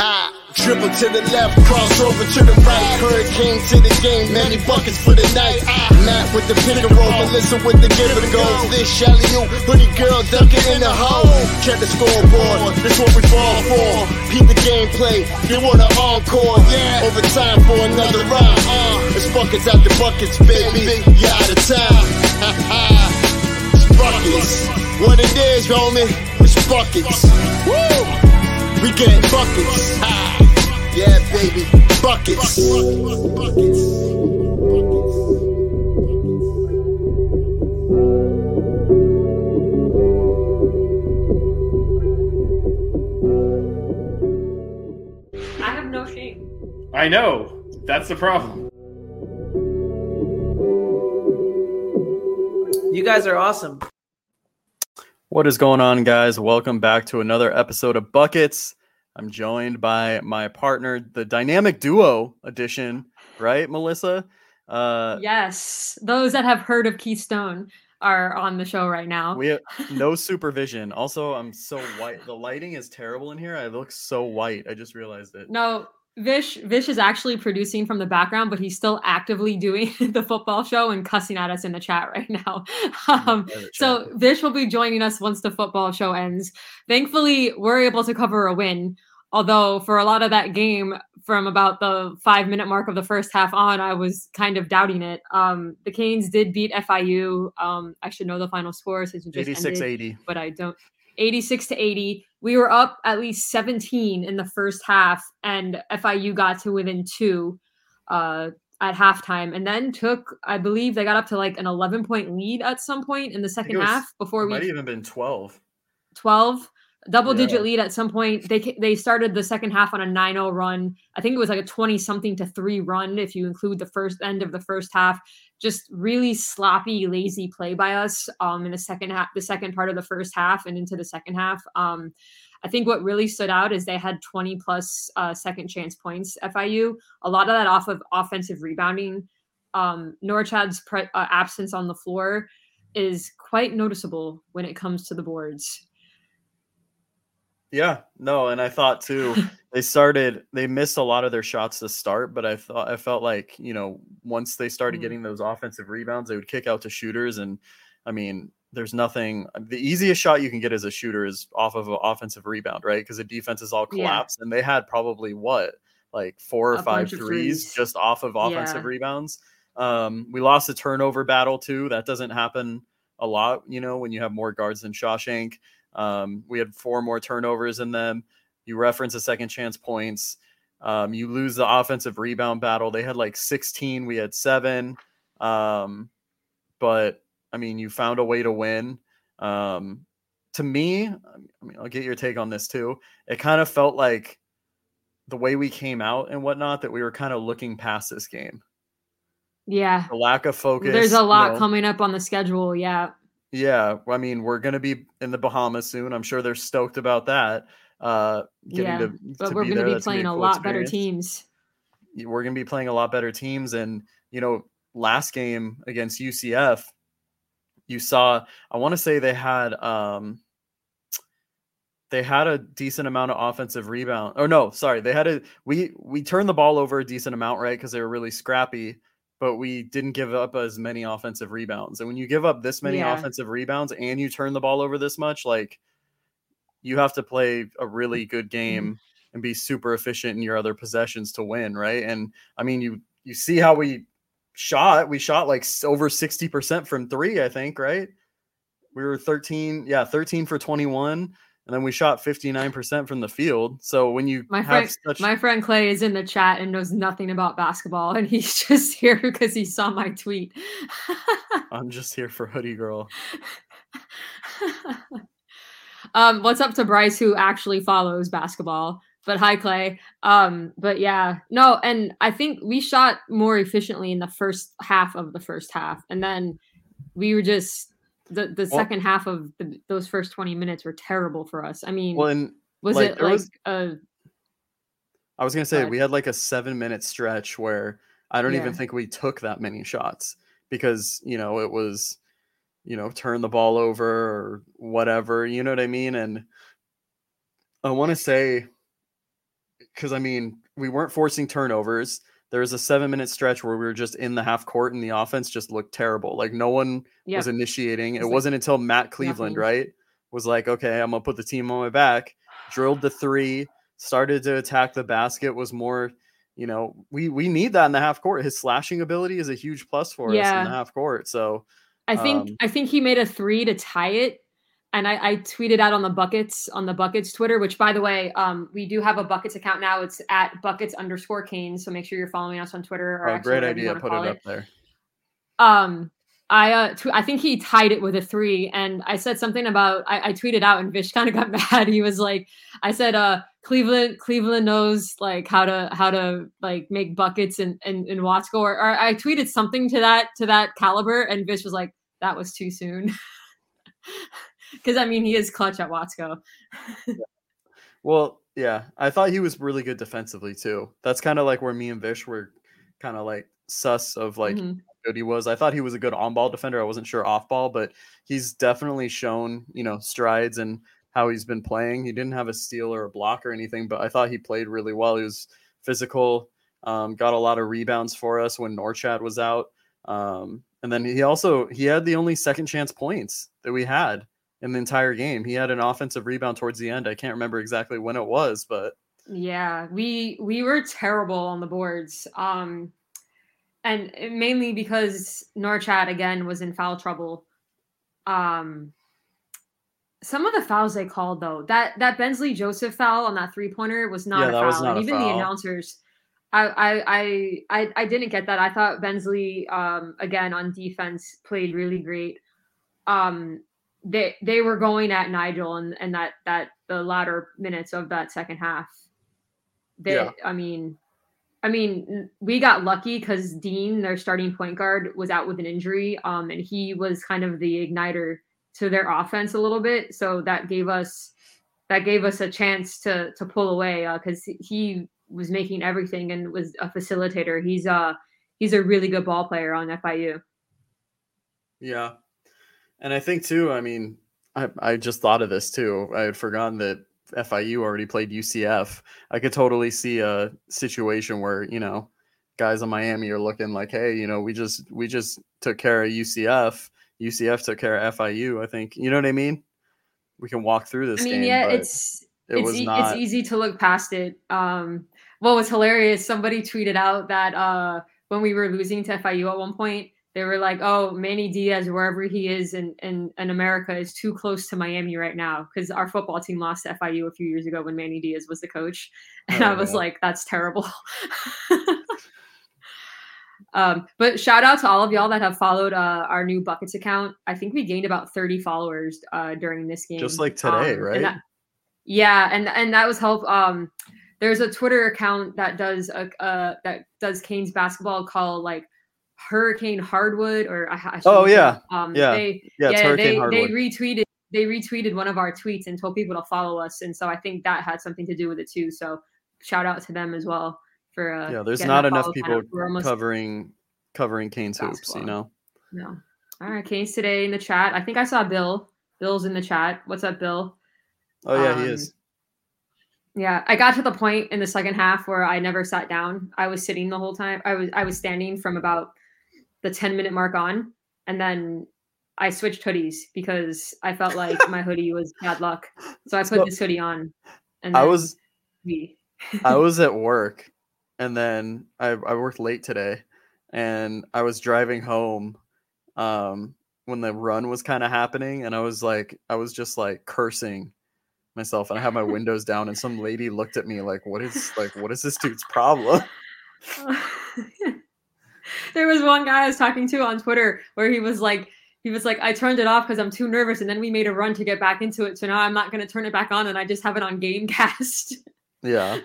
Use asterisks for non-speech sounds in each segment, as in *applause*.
Ah. *laughs* Dribble to the left, cross over to the right. Hurricane to the game, many buckets for the night. Matt with the pick and roll, Melissa with the give and go. This Shelly, you, pretty girl dunking in the hole. Check the scoreboard, this what we fall for. Peep the gameplay, they want an encore. Yeah, overtime for another round. Uh, it's buckets after buckets, baby. You out of time. *laughs* it's buckets. What it is, homie, it's buckets. Woo! We getting buckets. Ah, yeah, baby, buckets. I have no shame. I know. That's the problem. You guys are awesome. What is going on, guys? Welcome back to another episode of Buckets. I'm joined by my partner, the dynamic duo edition, right, Melissa? Uh, yes, those that have heard of Keystone are on the show right now. We have *laughs* no supervision. Also, I'm so white. The lighting is terrible in here. I look so white. I just realized it. No, Vish Vish is actually producing from the background, but he's still actively doing *laughs* the football show and cussing at us in the chat right now. *laughs* Um, so Vish will be joining us once the football show ends. Thankfully, we're able to cover a win. Although for a lot of that game, from about the five minute mark of the first half on, I was kind of doubting it. Um, the Canes did beat FIU. Um, I should know the final score since it just 86 ended, 80. but I don't. 86 to 80. We were up at least 17 in the first half, and FIU got to within two uh, at halftime, and then took, I believe, they got up to like an 11 point lead at some point in the second was- half before we might even been 12. 12 double Yeah. digit lead at some point they they started the second half on a 9-0 run i think it was like a 20 something to 3 run if you include the first end of the first half just really sloppy lazy play by us um in the second half the second part of the first half and into the second half um I think what really stood out is they had 20 plus uh, second chance points. FIU, a lot of that off of offensive rebounding. Um, Norchad's pre- uh, absence on the floor is quite noticeable when it comes to the boards. Yeah, no, and I thought too, *laughs* they started, they missed a lot of their shots to start, but I thought, I felt like, you know, once they started Mhm. getting those offensive rebounds, they would kick out to shooters. And I mean, there's nothing, the easiest shot you can get as a shooter is off of an offensive rebound, right? Because the defense is all Yeah. collapsed. And they had probably what, like four or A five threes threes. just off of offensive Yeah. rebounds. Um, we lost a turnover battle too. That doesn't happen a lot, you know, when you have more guards than Shawshank. Um, we had four more turnovers in them. You reference the second chance points. Um, you lose the offensive rebound battle. They had like 16. We had seven. Um, but I mean, you found a way to win. Um, to me, I mean, I'll get your take on this too. It kind of felt like the way we came out and whatnot that we were kind of looking past this game. Yeah. The lack of focus. There's a lot you know. coming up on the schedule. Yeah. Yeah, I mean, we're gonna be in the Bahamas soon. I'm sure they're stoked about that. Uh, getting Yeah. to, But to we're going to be that's playing a cool lot better teams. We're gonna be playing a lot better teams, and you know, last game against UCF, you saw. I want to say they had um, they had a decent amount of offensive rebound. Or no, sorry, they had a we we turned the ball over a decent amount, right? Because they were really scrappy, but we didn't give up as many offensive rebounds. And when you give up this many Yeah. offensive rebounds and you turn the ball over this much, like you have to play a really good Mm-hmm. game and be super efficient in your other possessions to win, right? And I mean, you you see how we shot. We shot like over 60% from 3, I think, right? We were 13, yeah, 13 for 21 and then we shot 59% from the field. So when you My have friend, such my friend Clay is in the chat and knows nothing about basketball, and he's *laughs* just here because he saw my tweet. *laughs* I'm just here for hoodie girl. *laughs* um, what's up to Bryce, who actually follows basketball? But hi, Clay. Um, but yeah, no, and I think we shot more efficiently in the first half of the first half, and then we were just the the Well- second half of the, those first twenty minutes were terrible for us. I mean, and was like, it like was- a I was gonna say we had like a seven minute stretch where I don't even think we took that many shots because you know it was you know turn the ball over or whatever you know what I mean? And I want to say because I mean we weren't forcing turnovers there was a seven minute stretch where we were just in the half court and the offense just looked terrible like no one yeah? was initiating. It's It wasn't until Matt Cleveland, nothing. right, was like, okay, I'm gonna put the team on my back, drilled the three, started to attack the basket, was more, you know, we we need that in the half court. His slashing ability is a huge plus for us in the half court. So I think Um, I think he made a three to tie it, and I, I tweeted out on the buckets on the buckets Twitter. Which, by the way, um, we do have a buckets account now. It's at buckets underscore Kane. So make sure you're following us on Twitter. Or oh, great idea. Put call it up there. Um, I uh, tw- I think he tied it with a three, and I said something about I, I tweeted out, and Vish *laughs* kind of got mad. He was like, I said, uh, Cleveland Cleveland knows like how to how to like make buckets and and, and Watsco, or, or I tweeted something to that to that caliber, and Vish was like, that was too soon. *laughs* *laughs* Because I mean, he is clutch at Watsco. *laughs* Well, yeah, I thought he was really good defensively too. That's kind of like where me and Vish were kind of like sus of like Mhm. how good he was. I thought he was a good on ball defender. I wasn't sure off ball, but he's definitely shown, you know, strides and how he's been playing. He didn't have a steal or a block or anything, but I thought he played really well. He was physical, um, got a lot of rebounds for us when Norchad was out. Um, and then he also he had the only second chance points that we had in the entire game. He had an offensive rebound towards the end. I can't remember exactly when it was, but Yeah, we we were terrible on the boards. Um and mainly because Norchad again was in foul trouble. Um some of the fouls they called though, that that Bensley Joseph foul on that three pointer was not Yeah, a foul. not and a even the announcers I, I I I I didn't get that. I thought Bensley um again on defense played really great. Um they they were going at Nigel and and that that the latter minutes of that second half. They Yeah. I mean I mean we got lucky because Dean, their starting point guard, was out with an injury. Um and he was kind of the igniter to their offense a little bit. So that gave us that gave us a chance to to pull away because he was making everything and was a facilitator. He's uh he's a really good ball player on FIU. Yeah. And I think too, I mean, I, I just thought of this too. I had forgotten that FIU already played UCF. I could totally see a situation where, you know, guys in Miami are looking like, hey, you know, we just we just took care of UCF. UCF took care of FIU. I think you know what I mean? We can walk through this I mean, game. yeah, it's it it's, was e- not it's easy to look past it. Um, what was hilarious, somebody tweeted out that uh, when we were losing to FIU at one point, they were like, "Oh, Manny Diaz, wherever he is in in, in America, is too close to Miami right now because our football team lost to FIU a few years ago when Manny Diaz was the coach." And Oh, I was yeah. like, "That's terrible." *laughs* Um, but shout out to all of y'all that have followed uh, our new buckets account. I think we gained about 30 followers uh, during this game. Just like today, Um, and right? that- yeah, and and that was help. Um, there's a Twitter account that does a uh, that does Canes basketball called like Hurricane Hardwood or I, I Oh, yeah. um, Yeah. they yeah, yeah, they, Hardwood. they retweeted they retweeted one of our tweets and told people to follow us, and so I think that had something to do with it too. So shout out to them as well for uh, yeah, there's not enough people covering covering Canes hoops, you know. no. All right, Canes today in the chat. I think I saw Bill. Bill's in the chat. What's up, Bill? Oh yeah, he Um, is. Yeah, I got to the point in the second half where I never sat down. I was sitting the whole time. I was I was standing from about the 10 minute mark on and then I switched hoodies because I felt like my hoodie was bad luck. So I put So- this hoodie on and I was we I *laughs* was at work and then I, I worked late today and I was driving home um when the run was kind of happening and I was like I was just like cursing myself and I had my windows down and some lady looked at me like what is like what is this dude's problem? *laughs* *laughs* there was one guy I was talking to on Twitter where he was like, he was like, I turned it off because I'm too nervous, and then we made a run to get back into it. So now I'm not going to turn it back on, and I just have it on Gamecast. Yeah.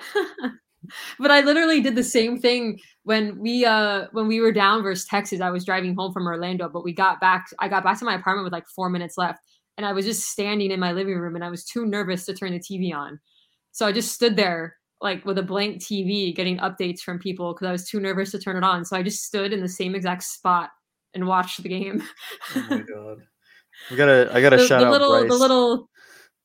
*laughs* but I literally did the same thing when we uh when we were down versus Texas. I was driving home from Orlando, but we got back. I got back to my apartment with like four minutes left, and I was just standing in my living room, and I was too nervous to turn the TV on. So I just stood there like with a blank TV, getting updates from people because I was too nervous to turn it on. So I just stood in the same exact spot and watched the game. Oh my *laughs* god. We gotta I gotta the, shout the out little, Bryce. the little.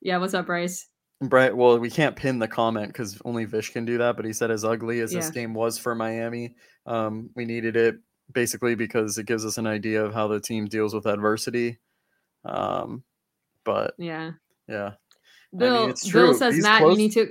Yeah, what's up, Bryce? Bright. Well, we can't pin the comment because only Vish can do that. But he said, as ugly as this game was for Miami, um, we needed it basically because it gives us an idea of how the team deals with adversity. Um, but Yeah, yeah, Bill. it's Bill says These Matt, close- you need to.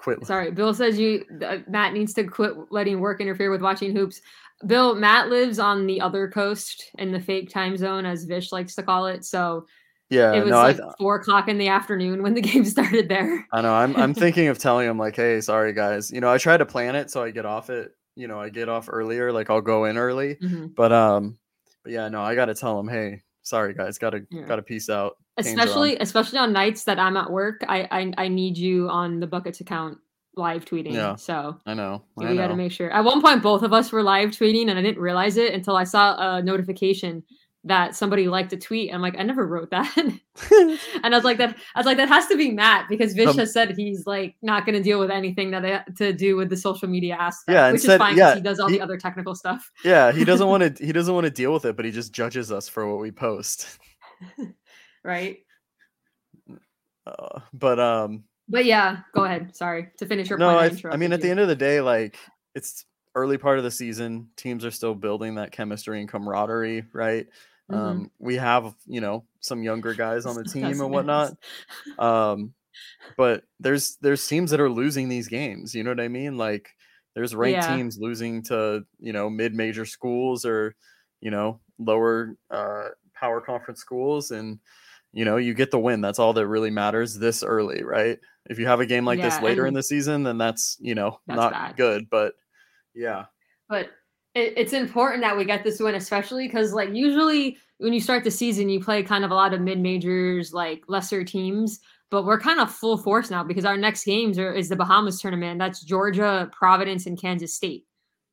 Quit. *laughs* Sorry, Bill says you uh, Matt needs to quit letting work interfere with watching hoops. Bill, Matt lives on the other coast in the fake time zone, as Vish likes to call it. So Yeah, it was no, like I, four o'clock in the afternoon when the *laughs* game started there. I know. I'm I'm thinking of telling him like, hey, sorry guys. You know, I try to plan it so I get off it. You know, I get off earlier. Like I'll go in early. Mhm. But um, but yeah, no, I got to tell him, hey, sorry guys, gotta Yeah. gotta peace out. Canes are on. Especially, especially on nights that I'm at work, I I, I need you on the buckets account live tweeting. Yeah, So I know. I we got to make sure. At one point, both of us were live tweeting, and I didn't realize it until I saw a notification that somebody liked a tweet. I'm like, I never wrote that, *laughs* *laughs* and I was like, that I was like, that has to be Matt because Vish Um, has said he's like not going to deal with anything that ha- to do with the social media aspect. Yeah, and which said- is fine yeah, because he does all he- the other technical stuff. yeah, he doesn't *laughs* want to. He doesn't want to deal with it, but he just judges us for what we post. right? Uh, but um, But yeah, go ahead. Sorry to finish your no, point. I, I mean, at the end of the day, like it's early part of the season. Teams are still building that chemistry and camaraderie, right? Mhm. Um, we have you know some younger guys on the team and whatnot. Um, but there's there's teams that are losing these games. You know what I mean? Like there's ranked Yeah. teams losing to you know mid-major schools or you know lower uh, power conference schools, and you know you get the win. That's all that really matters this early, right? If you have a game like this later in the season, then that's you know That's not bad. good. But yeah, but it, it's important that we get this win, especially because like usually when you start the season, you play kind of a lot of mid majors, like lesser teams. But we're kind of full force now because our next games are is the Bahamas tournament. That's Georgia, Providence, and Kansas State.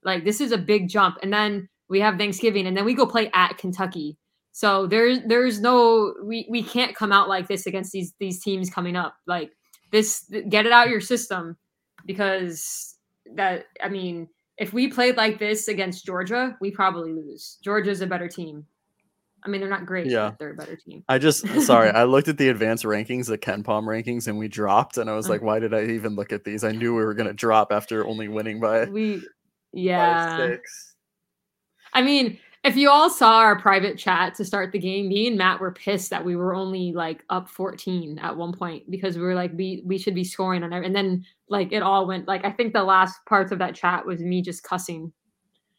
Like this is a big jump, and then we have Thanksgiving, and then we go play at Kentucky. So there's there's no we we can't come out like this against these these teams coming up. Like this, get it out your system because that I mean if we played like this against Georgia, we probably lose. Georgia's a better team. I mean, they're not great, Yeah. but they're a better team. I just sorry, *laughs* I looked at the advanced rankings, the KenPom rankings, and we dropped. And I was like, uh-huh. why did I even look at these? I knew we were gonna drop after only winning by We, yeah. six. I mean, if you all saw our private chat to start the game, me and Matt were pissed that we were only like up 14 at one point because we were like, we we should be scoring on it. And then like it all went like I think the last parts of that chat was me just cussing.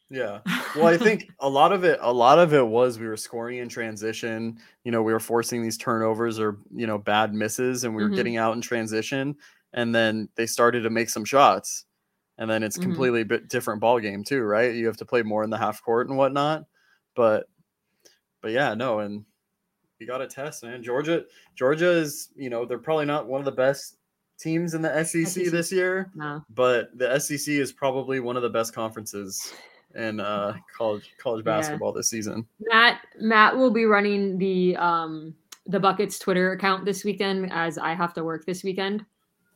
Yeah. *laughs* Well, I think a lot of it, a lot of it was we were scoring in transition. You know, we were forcing these turnovers or you know bad misses, and we were Mhm. getting out in transition. And then they started to make some shots, and then it's Mhm. completely bit different ball game too, right? You have to play more in the half court and whatnot. But but yeah, no, and you got to test, man. Georgia, Georgia is, you know, they're probably not one of the best teams in the SEC, SEC. this year, No. but the SEC is probably one of the best conferences in uh, college college Yeah. basketball this season. Matt Matt will be running the um the buckets Twitter account this weekend as I have to work this weekend.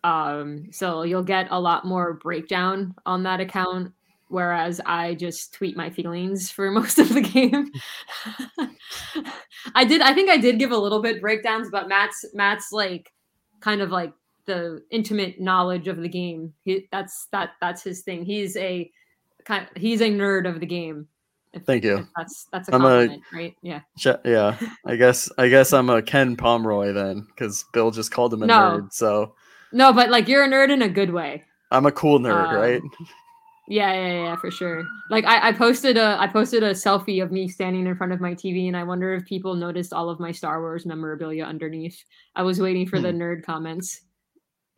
Um so you'll get a lot more breakdown on that account whereas I just tweet my feelings for *laughs* most of the game. *laughs* I did I think I did give a little bit breakdowns but Matt's Matt's like kind of like the intimate knowledge of the game. He, that's that that's his thing. He's a kind he's a nerd of the game. If- Thank you. That's that's a I'm a- compliment, right? Yeah. Yeah, I guess I guess I'm a Ken Pomeroy then, because Bill just called him a No. nerd. So No, but like you're a nerd in a good way. I'm a cool nerd, Um, right? Yeah, yeah, yeah, for sure. Like I, I posted a I posted a selfie of me standing in front of my TV, and I wonder if people noticed all of my Star Wars memorabilia underneath. I was waiting for the Hmm. nerd comments.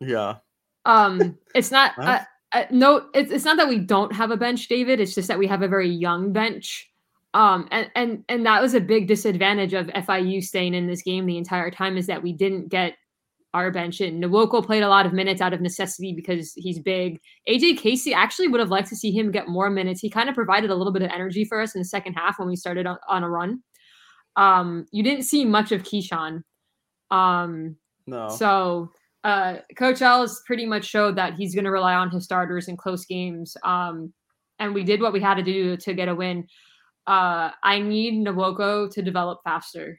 Yeah, Um, it's not. *laughs* Uh, uh, no, it's it's not that we don't have a bench, David. It's just that we have a very young bench. Um, and and and that was a big disadvantage of FIU staying in this game the entire time is that we didn't get our bench in. Nwoko played a lot of minutes out of necessity because he's big. AJ Casey actually would have liked to see him get more minutes. He kind of provided a little bit of energy for us in the second half when we started on, on a run. Um, you didn't see much of Kyshawn. Um, no, so uh, Coach Ellis pretty much showed that he's going to rely on his starters in close games. Um, and we did what we had to do to get a win. Uh, I need Nwoko to develop faster.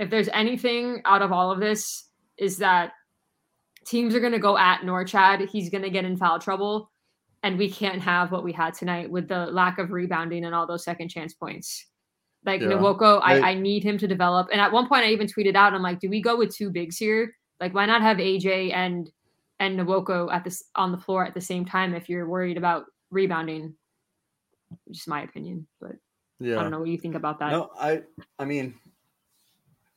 If there's anything out of all of this, is that teams are going to go at Norchad. He's going to get in foul trouble. And we can't have what we had tonight with the lack of rebounding and all those second chance points. Like Yeah. Nwoko, I, I- I need him to develop. And at one point, I even tweeted out, I'm like, do we go with two bigs here? Like, why not have AJ and and Nwoko at this on the floor at the same time if you're worried about rebounding? Just my opinion, but yeah. I don't know what you think about that. No, I I mean,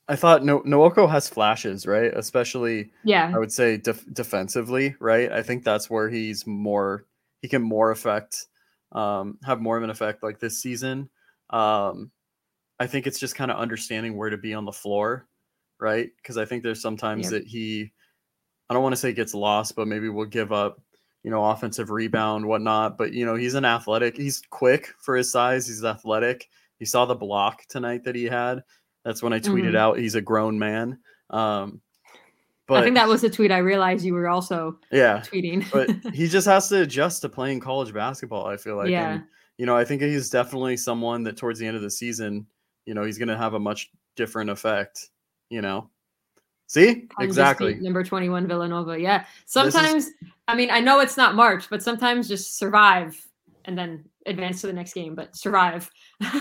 I thought no Nwoko has flashes, right? Especially Yeah, I would say def- defensively, right? I think that's where he's more he can more affect um have more of an effect like this season. Um I think it's just kind of understanding where to be on the floor, right? Because I think there's sometimes Yep. that he I don't want to say gets lost, but maybe will give up, you know, offensive rebound, whatnot. But you know, he's an athletic, he's quick for his size, he's athletic. You saw the block tonight that he had. That's when I tweeted Mhm. out he's a grown man. Um but I think that was the tweet I realized you were also yeah, tweeting. but *laughs* he just has to adjust to playing college basketball. I feel like, Yeah. and you know, I think he's definitely someone that towards the end of the season, you know, he's going to have a much different effect. You know, see State, exactly. number 21 Villanova. Yeah. Sometimes I mean, I know it's not March, but sometimes just survive and then advance to the next game, but survive. *laughs*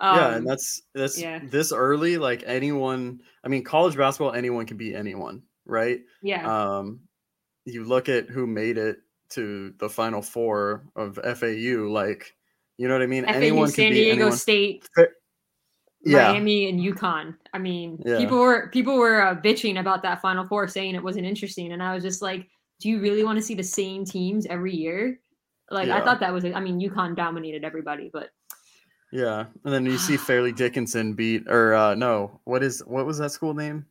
yeah, Um, and that's that's yeah. this early. Like anyone, I mean, college basketball, anyone can be anyone, right? yeah. Um, you look at who made it to the final four of FAU, like you know what I mean. FAU, anyone San Diego anyone. State, Yeah, Miami, and UConn. I mean, Yeah. people were people were uh, bitching about that Final Four, saying it wasn't interesting, and I was just like, do you really want to see the same teams every year? Like, I thought that was. I mean, UConn dominated everybody, but yeah. And then you see Fairleigh *gasps* Dickinson beat, or uh no, what is what was that school name?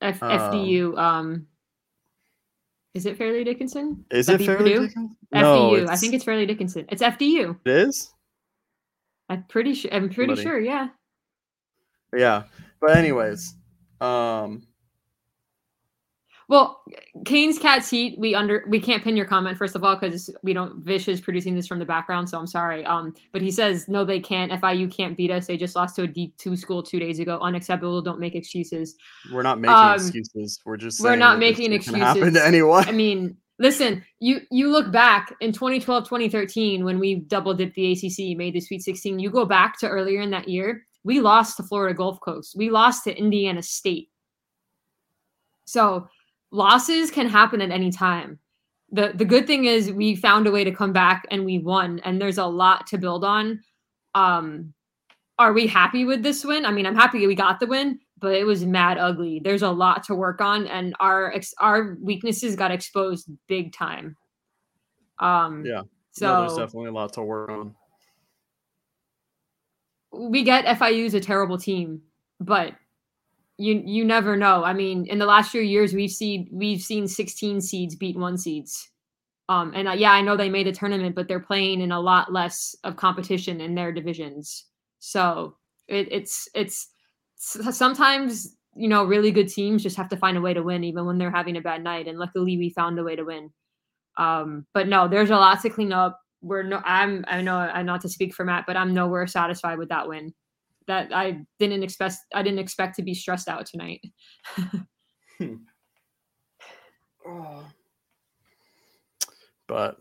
F- Um, FDU. Um, is it Fairleigh Dickinson? Is That it Fairleigh Purdue? Dickinson? FDU. I think it's Fairleigh Dickinson. It's FDU. it is. I'm pretty sure. I'm pretty Buddy. sure. Yeah. Yeah, but anyways, um, Well, Kane's cat seat. We under we can't pin your comment first of all because we don't. Vish is producing this from the background, so I'm sorry. Um, but he says no, they can't. FIU can't beat us. They just lost to a D two school two days ago. Unacceptable. Don't make excuses. we're not making Um, excuses. We're just we're not making can happen excuses. to anyone. I mean, listen, you you look back in 2012, 2013 when we double dipped the ACC, made the Sweet 16. You go back to earlier in that year, we lost to Florida Gulf Coast. We lost to Indiana State. So losses can happen at any time. The the good thing is we found a way to come back and we won and there's a lot to build on. Um are we happy with this win? I mean, I'm happy we got the win, but it was mad ugly. There's a lot to work on and our ex- our weaknesses got exposed big time. Um Yeah. So no, there's definitely a lot to work on. we get FIU's a terrible team, but you you never know. I mean, in the last few years, we've seen we've seen 16 seeds beat one seeds. Um, and uh, yeah, I know they made a tournament, but they're playing in a lot less of competition in their divisions. So it, it's it's sometimes you know really good teams just have to find a way to win even when they're having a bad night. And luckily, we found a way to win. Um, but no, there's a lot to clean up. We're no, I'm I know I'm not to speak for Matt, but I'm nowhere satisfied with that win. That I didn't expect. I didn't expect to be stressed out tonight. *laughs* But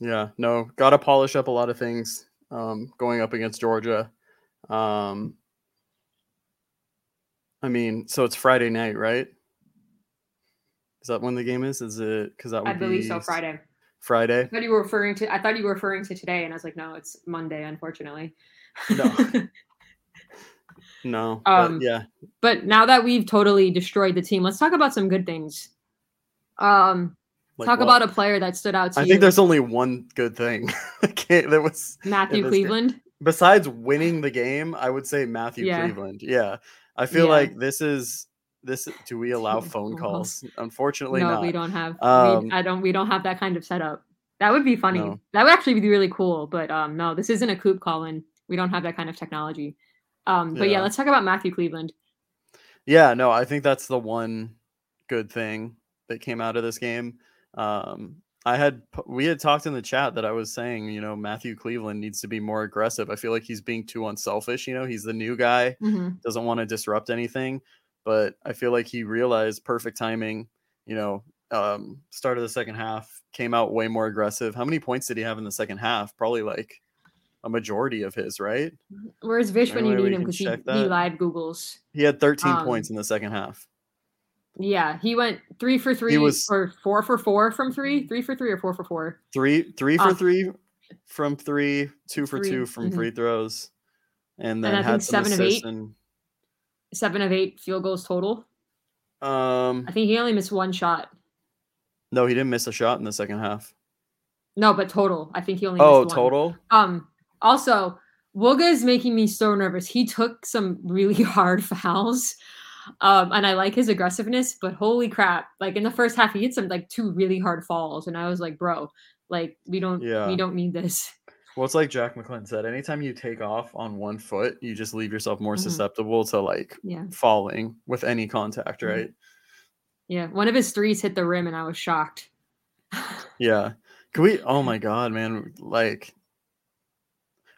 yeah, no, got to polish up a lot of things um, going up against Georgia. Um, I mean, so it's Friday night, right? Is that when the game is? Is it because that would I believe be so. s- Friday. I Friday. thought you were referring to. I thought you were referring to today, and I was like, no, it's Monday, unfortunately. No. *laughs* No, Um, but yeah, but now that we've totally destroyed the team, let's talk about some good things. Um, like talk what? about a player that stood out to I you. think there's only one good thing. *laughs* There was Matthew this game. Cleveland. besides winning the game, I would say Matthew Yeah. Cleveland. Yeah. I feel Yeah. like this is this do we allow *laughs* phone calls? Unfortunately no, not. we don't have. Um, we, I don't. We don't have that kind of setup. That would be funny. No. That would actually be really cool. But um, no, this isn't a coop call-in. We don't have that kind of technology. Um, but yeah, Yeah. let's talk about Matthew Cleveland. Yeah, no, I think that's the one good thing that came out of this game. Um I had we had talked in the chat that I was saying, you know, Matthew Cleveland needs to be more aggressive. I feel like he's being too unselfish, you know, he's the new guy, Mhm. doesn't want to disrupt anything, but I feel like he realized perfect timing, you know, um start of the second half came out way more aggressive. How many points did he have in the second half? Probably like a majority of his, right? Where's Vish when you need him? Because he, he live Googles. He had 13 Um, points in the second half. Yeah, he went three for three he was- or four for four from three, three for three or four for four. Three three for Uh, three from three, two for three, two from mhm. free throws, and then I had seven of eight. and Seven of eight field goals total. um I think he only missed one shot. no, he didn't miss a shot in the second half. No, but total. I think he only Oh, missed one. total? Um. Also, Wooga is making me so nervous. He took some really *laughs* hard fouls, um, and I like his aggressiveness. But holy crap! Like in the first half, he hit some like two really hard falls, and I was like, bro, like we don't, Yeah. we don't need this. Well, it's like Jack McClellan said. Anytime you take off on one foot, you just leave yourself more Mhm. susceptible to like Yeah, falling with any contact, Mhm. right? yeah. One of his threes hit the rim, and I was shocked. Yeah. Can we? Oh *laughs* my god, man! Like,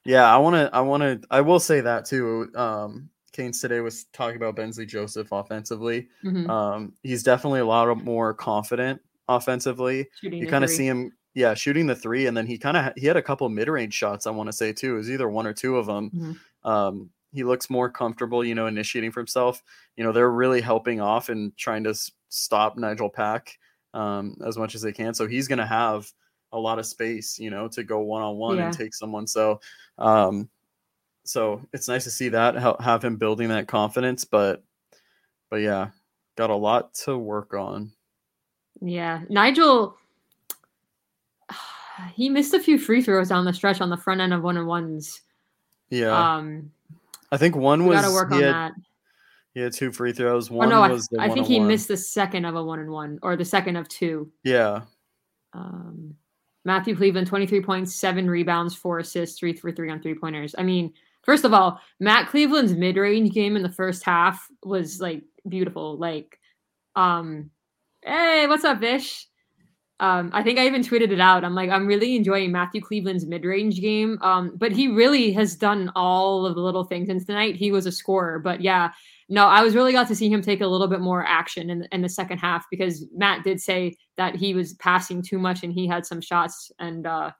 yeah, I want to. I want to. I will say that too. Um, Canes today was talking about Bensley Joseph offensively. Mhm. Um, he's definitely a lot more confident offensively. Shooting You kind of see him, yeah, shooting the three, and then he kind of he had a couple mid range shots. I want to say too. It was either one or two of them. Mhm. Um, he looks more comfortable, you know, initiating for himself. You know, they're really helping off and trying to s- stop Nigel Pack um, as much as they can. So he's going to have a lot of space, you know, to go one on one and take someone. So, um, so it's nice to see that ha- have him building that confidence. But, but yeah, got a lot to work on. Yeah, Nigel. *sighs* He missed a few free throws down the stretch on the front end of one and ones. Yeah, Um, I think one was got to work on had, that. had two free throws. Oh One no, I, was the I think he missed the second of a one and one or the second of two. Yeah, Um, Matthew Cleveland, 23 points, seven rebounds, four assists, three for three on three pointers. I mean, first of all, Matt Cleveland's mid range game in the first half was like beautiful. Like, um, hey, what's up, Vish? Um, I think I even tweeted it out. I'm like, I'm really enjoying Matthew Cleveland's mid range game. Um, but he really has done all of the little things. And tonight he was a scorer. But yeah, no, I was really glad to see him take a little bit more action in, in the second half because Matt did say that he was passing too much and he had some shots. And uh,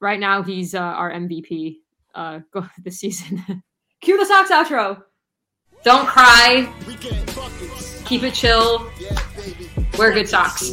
right now he's uh, our MVP uh, *laughs* this season. *laughs* Cue the Sox outro. Don't cry. Keep it chill. Wear good socks.